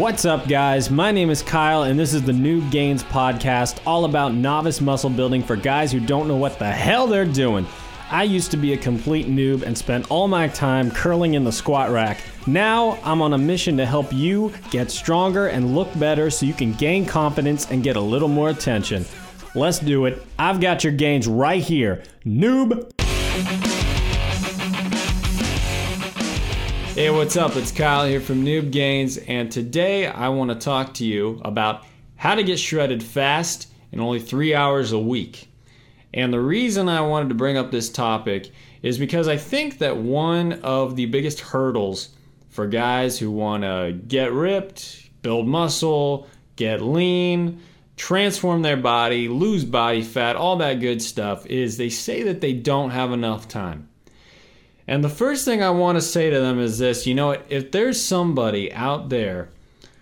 What's up, guys? My name is Kyle, and this is the Noob Gains podcast, all about novice muscle building for guys who don't know what the hell they're doing. I used to be a complete noob and spent all my time curling in the squat rack. Now I'm on a mission to help you get stronger and look better so you can gain confidence and get a little more attention. Let's do it. I've got your gains right here. Noob. Hey, what's up? It's Kyle here from Noob Gains, and today I want to talk to you about how to get shredded fast in only three hours a week. And the reason I wanted to bring up this topic is because I think that one of the biggest hurdles for guys who want to get ripped, build muscle, get lean, transform their body, lose body fat, all that good stuff is they say that they don't have enough time. And the first thing I want to say to them is this you know, if there's somebody out there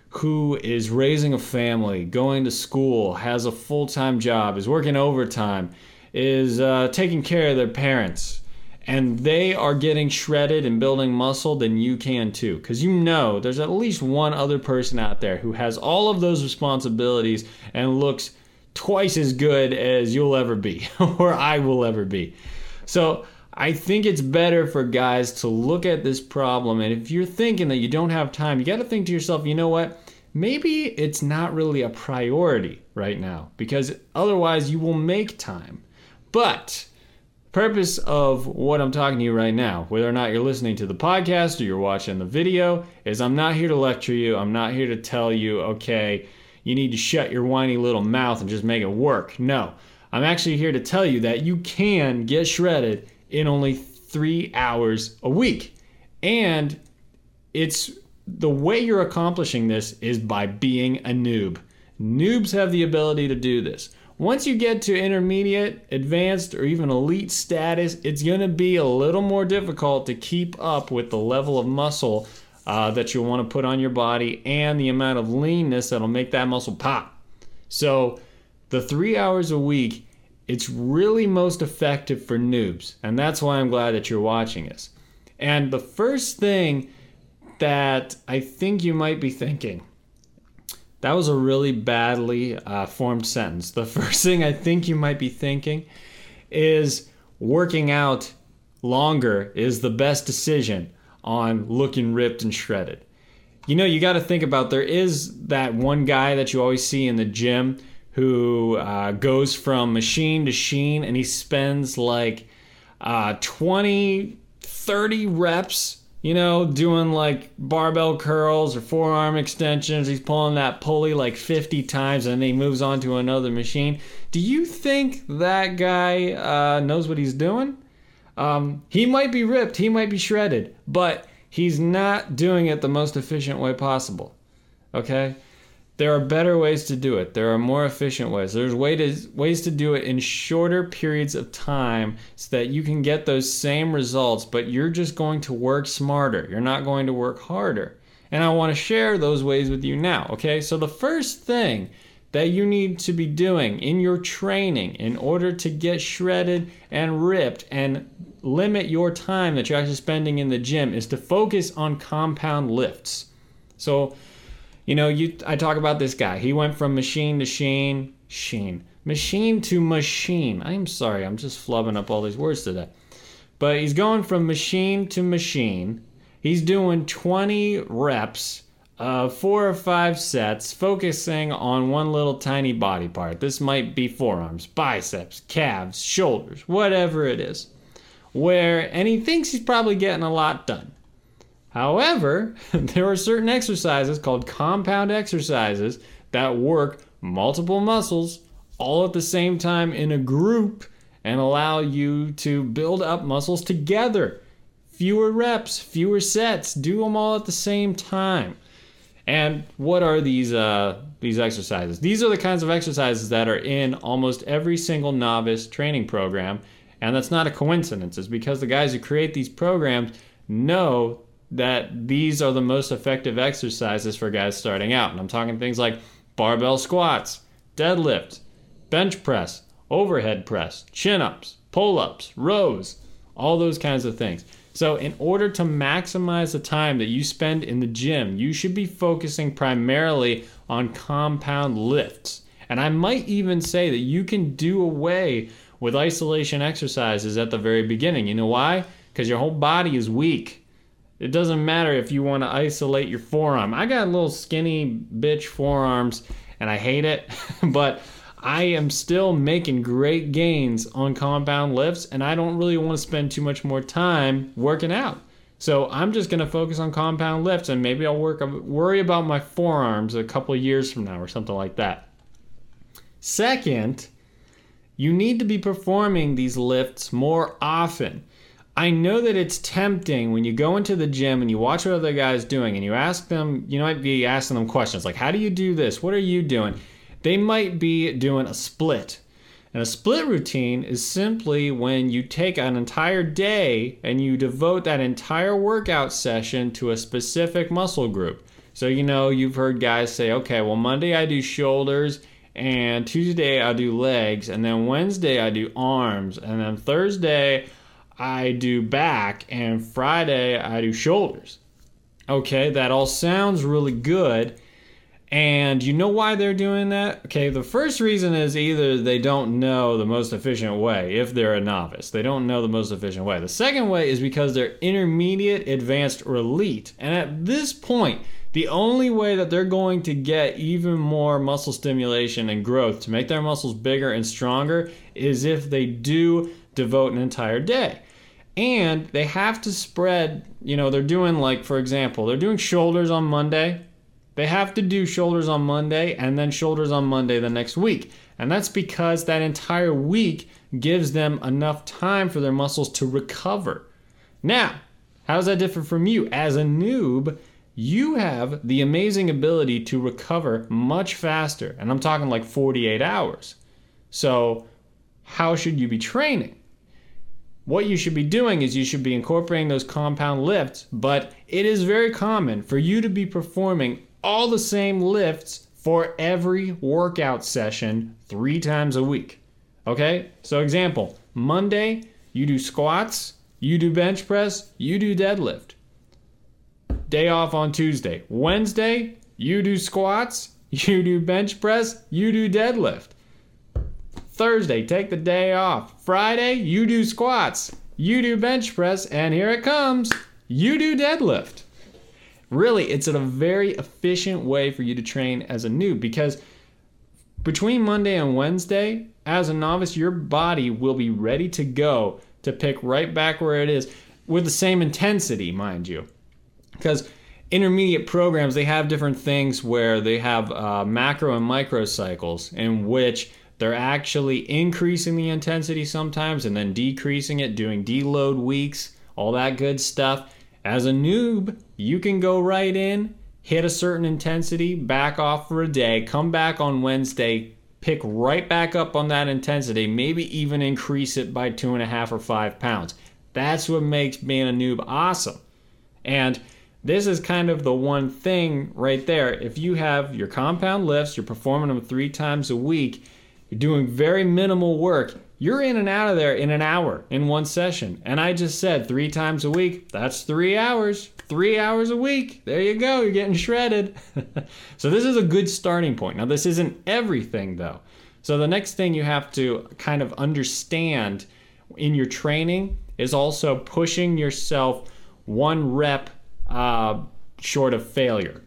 who is raising a family, going to school, has a full time job, is working overtime, is uh, taking care of their parents, and they are getting shredded and building muscle, then you can too. Because you know there's at least one other person out there who has all of those responsibilities and looks twice as good as you'll ever be or I will ever be. So, I think it's better for guys to look at this problem. And if you're thinking that you don't have time, you got to think to yourself, you know what? Maybe it's not really a priority right now because otherwise you will make time. But purpose of what I'm talking to you right now, whether or not you're listening to the podcast or you're watching the video, is I'm not here to lecture you. I'm not here to tell you, okay, you need to shut your whiny little mouth and just make it work. No. I'm actually here to tell you that you can get shredded in only three hours a week. And it's the way you're accomplishing this is by being a noob. Noobs have the ability to do this. Once you get to intermediate, advanced, or even elite status, it's going to be a little more difficult to keep up with the level of muscle uh, that you'll want to put on your body and the amount of leanness that'll make that muscle pop. So, the three hours a week it's really most effective for noobs. And that's why I'm glad that you're watching us. And the first thing that I think you might be thinking, that was a really badly uh, formed sentence. The first thing I think you might be thinking is working out longer is the best decision on looking ripped and shredded. You know, you got to think about there is that one guy that you always see in the gym who uh, goes from machine to sheen and he spends like uh, 20, 30 reps, you know, doing like barbell curls or forearm extensions. He's pulling that pulley like 50 times and then he moves on to another machine. Do you think that guy uh, knows what he's doing? Um, he might be ripped, he might be shredded, but he's not doing it the most efficient way possible. Okay? There are better ways to do it. There are more efficient ways. There's way to, ways to do it in shorter periods of time so that you can get those same results, but you're just going to work smarter. You're not going to work harder. And I want to share those ways with you now, okay? So the first thing that you need to be doing in your training in order to get shredded and ripped and limit your time that you're actually spending in the gym is to focus on compound lifts. So you know, you I talk about this guy. He went from machine to sheen, machine to machine. I'm sorry, I'm just flubbing up all these words today. But he's going from machine to machine. He's doing 20 reps of four or five sets, focusing on one little tiny body part. This might be forearms, biceps, calves, shoulders, whatever it is. Where, and he thinks he's probably getting a lot done. However, there are certain exercises called compound exercises that work multiple muscles all at the same time in a group and allow you to build up muscles together. Fewer reps, fewer sets, do them all at the same time. And what are these uh, these exercises? These are the kinds of exercises that are in almost every single novice training program, and that's not a coincidence. It's because the guys who create these programs know that these are the most effective exercises for guys starting out. And I'm talking things like barbell squats, deadlift, bench press, overhead press, chin ups, pull ups, rows, all those kinds of things. So, in order to maximize the time that you spend in the gym, you should be focusing primarily on compound lifts. And I might even say that you can do away with isolation exercises at the very beginning. You know why? Because your whole body is weak. It doesn't matter if you want to isolate your forearm. I got little skinny bitch forearms and I hate it, but I am still making great gains on compound lifts and I don't really want to spend too much more time working out. So I'm just going to focus on compound lifts and maybe I'll work worry about my forearms a couple years from now or something like that. Second, you need to be performing these lifts more often. I know that it's tempting when you go into the gym and you watch what other guys doing and you ask them, you might be asking them questions like, How do you do this? What are you doing? They might be doing a split. And a split routine is simply when you take an entire day and you devote that entire workout session to a specific muscle group. So, you know, you've heard guys say, okay, well, Monday I do shoulders, and Tuesday I do legs, and then Wednesday I do arms, and then Thursday I do back, and Friday I do shoulders. Okay, that all sounds really good. And you know why they're doing that? Okay, the first reason is either they don't know the most efficient way if they're a novice. They don't know the most efficient way. The second way is because they're intermediate, advanced, or elite. And at this point, the only way that they're going to get even more muscle stimulation and growth to make their muscles bigger and stronger is if they do devote an entire day. And they have to spread, you know, they're doing like, for example, they're doing shoulders on Monday. They have to do shoulders on Monday and then shoulders on Monday the next week. And that's because that entire week gives them enough time for their muscles to recover. Now, how's that different from you? As a noob, you have the amazing ability to recover much faster. And I'm talking like 48 hours. So, how should you be training? What you should be doing is you should be incorporating those compound lifts, but it is very common for you to be performing all the same lifts for every workout session three times a week. Okay? So, example Monday, you do squats, you do bench press, you do deadlift day off on Tuesday. Wednesday, you do squats, you do bench press, you do deadlift. Thursday, take the day off. Friday, you do squats, you do bench press, and here it comes, you do deadlift. Really, it's a very efficient way for you to train as a noob because between Monday and Wednesday, as a novice, your body will be ready to go to pick right back where it is with the same intensity, mind you because intermediate programs they have different things where they have uh, macro and micro cycles in which they're actually increasing the intensity sometimes and then decreasing it doing deload weeks all that good stuff. As a noob you can go right in hit a certain intensity back off for a day come back on wednesday pick right back up on that intensity maybe even increase it by two and a half or five pounds. That's what makes being a noob awesome. And this is kind of the one thing right there. If you have your compound lifts, you're performing them three times a week, you're doing very minimal work, you're in and out of there in an hour in one session. And I just said three times a week, that's three hours. Three hours a week. There you go, you're getting shredded. so, this is a good starting point. Now, this isn't everything though. So, the next thing you have to kind of understand in your training is also pushing yourself one rep uh, short of failure.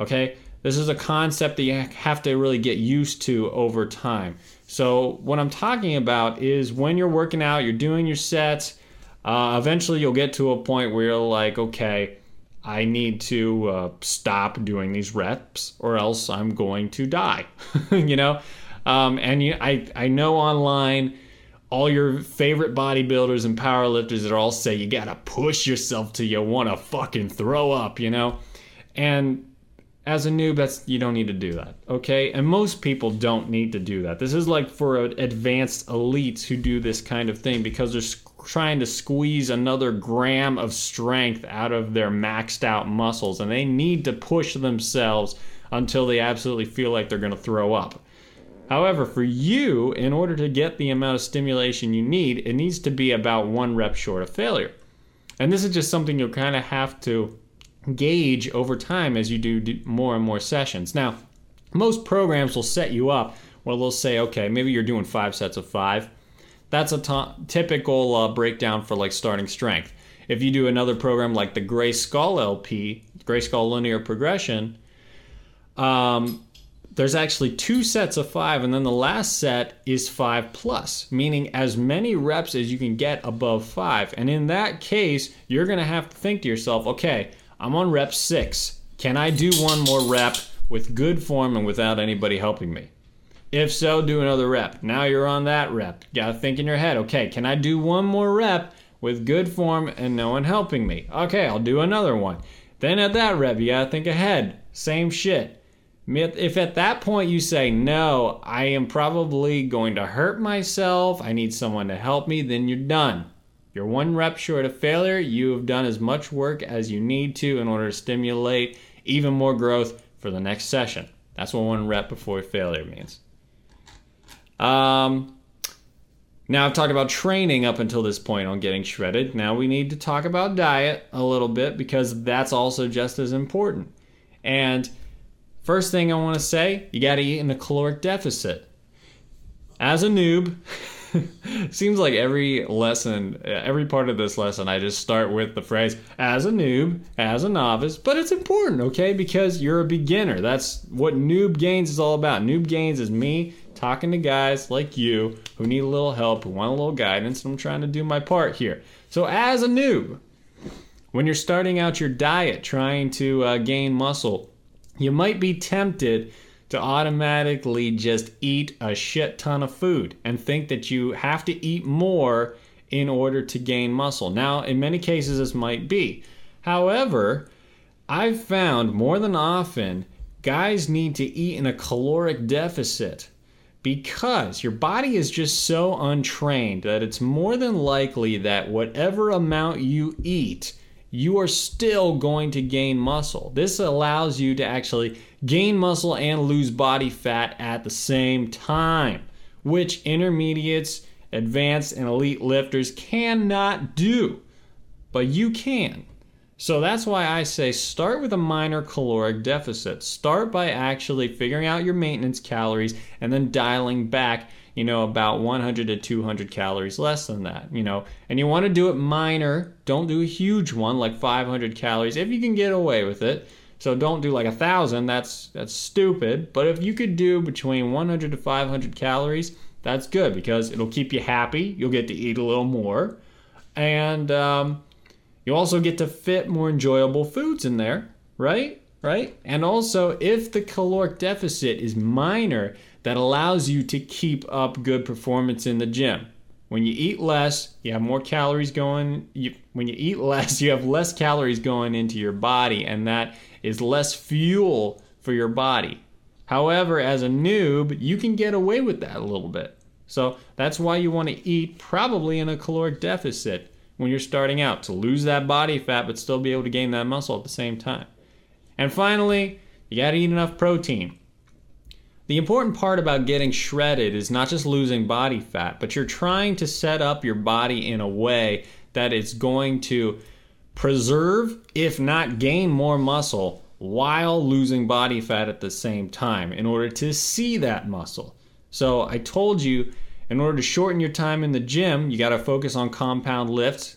Okay? This is a concept that you have to really get used to over time. So, what I'm talking about is when you're working out, you're doing your sets, uh, eventually you'll get to a point where you're like, okay, I need to uh, stop doing these reps or else I'm going to die. you know? Um, and you, I, I know online all your favorite bodybuilders and powerlifters that all say you gotta push yourself till you wanna fucking throw up, you know? And as a noob, that's you don't need to do that, okay? And most people don't need to do that. This is like for advanced elites who do this kind of thing because they're trying to squeeze another gram of strength out of their maxed out muscles, and they need to push themselves until they absolutely feel like they're gonna throw up. However, for you, in order to get the amount of stimulation you need, it needs to be about one rep short of failure. And this is just something you'll kind of have to gauge over time as you do more and more sessions. Now, most programs will set you up where they'll say, okay, maybe you're doing five sets of five. That's a t- typical uh, breakdown for like starting strength. If you do another program like the Gray Skull LP, Gray Skull Linear Progression, um, there's actually two sets of five, and then the last set is five plus, meaning as many reps as you can get above five. And in that case, you're going to have to think to yourself, okay, I'm on rep six. Can I do one more rep with good form and without anybody helping me? If so, do another rep. Now you're on that rep. You gotta think in your head, okay, can I do one more rep with good form and no one helping me? Okay, I'll do another one. Then at that rep, you gotta think ahead. Same shit. If at that point you say, no, I am probably going to hurt myself, I need someone to help me, then you're done. You're one rep short of failure. You have done as much work as you need to in order to stimulate even more growth for the next session. That's what one rep before failure means. Um, now I've talked about training up until this point on getting shredded. Now we need to talk about diet a little bit because that's also just as important. And first thing I want to say, you got to eat in a caloric deficit. As a noob, Seems like every lesson, every part of this lesson, I just start with the phrase as a noob, as a novice, but it's important, okay? Because you're a beginner. That's what Noob Gains is all about. Noob Gains is me talking to guys like you who need a little help, who want a little guidance, and I'm trying to do my part here. So, as a noob, when you're starting out your diet trying to uh, gain muscle, you might be tempted to automatically just eat a shit ton of food and think that you have to eat more in order to gain muscle. Now, in many cases, this might be. However, I've found more than often guys need to eat in a caloric deficit because your body is just so untrained that it's more than likely that whatever amount you eat, you are still going to gain muscle. This allows you to actually gain muscle and lose body fat at the same time, which intermediates, advanced, and elite lifters cannot do. But you can. So that's why I say start with a minor caloric deficit. Start by actually figuring out your maintenance calories and then dialing back, you know, about 100 to 200 calories less than that, you know. And you want to do it minor. Don't do a huge one like 500 calories if you can get away with it. So don't do like a thousand. That's that's stupid. But if you could do between 100 to 500 calories, that's good because it'll keep you happy. You'll get to eat a little more, and um, you also get to fit more enjoyable foods in there, right? Right? And also, if the caloric deficit is minor, that allows you to keep up good performance in the gym. When you eat less, you have more calories going. You, when you eat less, you have less calories going into your body, and that is less fuel for your body. However, as a noob, you can get away with that a little bit. So that's why you want to eat probably in a caloric deficit when you're starting out to lose that body fat but still be able to gain that muscle at the same time. And finally, you got to eat enough protein. The important part about getting shredded is not just losing body fat, but you're trying to set up your body in a way that it's going to preserve, if not gain more muscle, while losing body fat at the same time in order to see that muscle. So I told you, in order to shorten your time in the gym, you got to focus on compound lifts.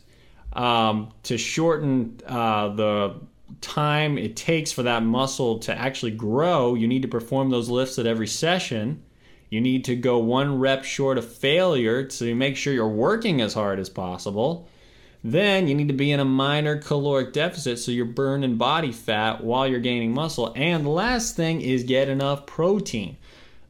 Um, to shorten uh, the time it takes for that muscle to actually grow, you need to perform those lifts at every session. You need to go one rep short of failure to make sure you're working as hard as possible. Then you need to be in a minor caloric deficit so you're burning body fat while you're gaining muscle. And the last thing is get enough protein.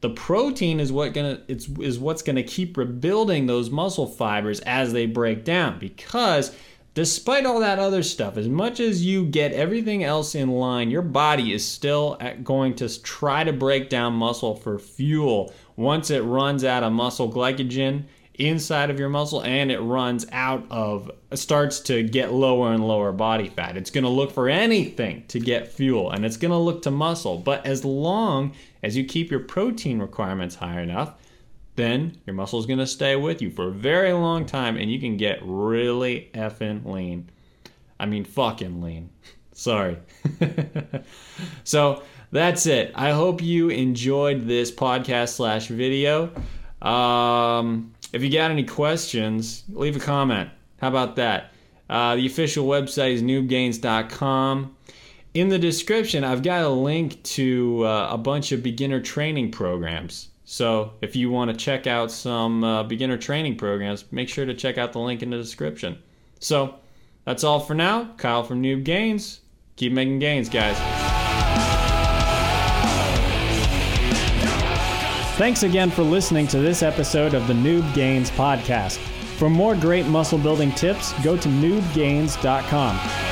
The protein is what gonna it's is what's gonna keep rebuilding those muscle fibers as they break down because despite all that other stuff, as much as you get everything else in line, your body is still going to try to break down muscle for fuel once it runs out of muscle glycogen inside of your muscle and it runs out of starts to get lower and lower body fat. It's going to look for anything to get fuel and it's going to look to muscle. But as long as you keep your protein requirements high enough, then your muscle is going to stay with you for a very long time and you can get really effing lean. I mean fucking lean. Sorry. so that's it. I hope you enjoyed this podcast slash video. Um, if you got any questions, leave a comment. How about that? Uh, the official website is noobgains.com. In the description, I've got a link to uh, a bunch of beginner training programs. So if you want to check out some uh, beginner training programs, make sure to check out the link in the description. So that's all for now. Kyle from Noob Gains. Keep making gains, guys. Thanks again for listening to this episode of the Noob Gains podcast. For more great muscle building tips, go to noobgains.com.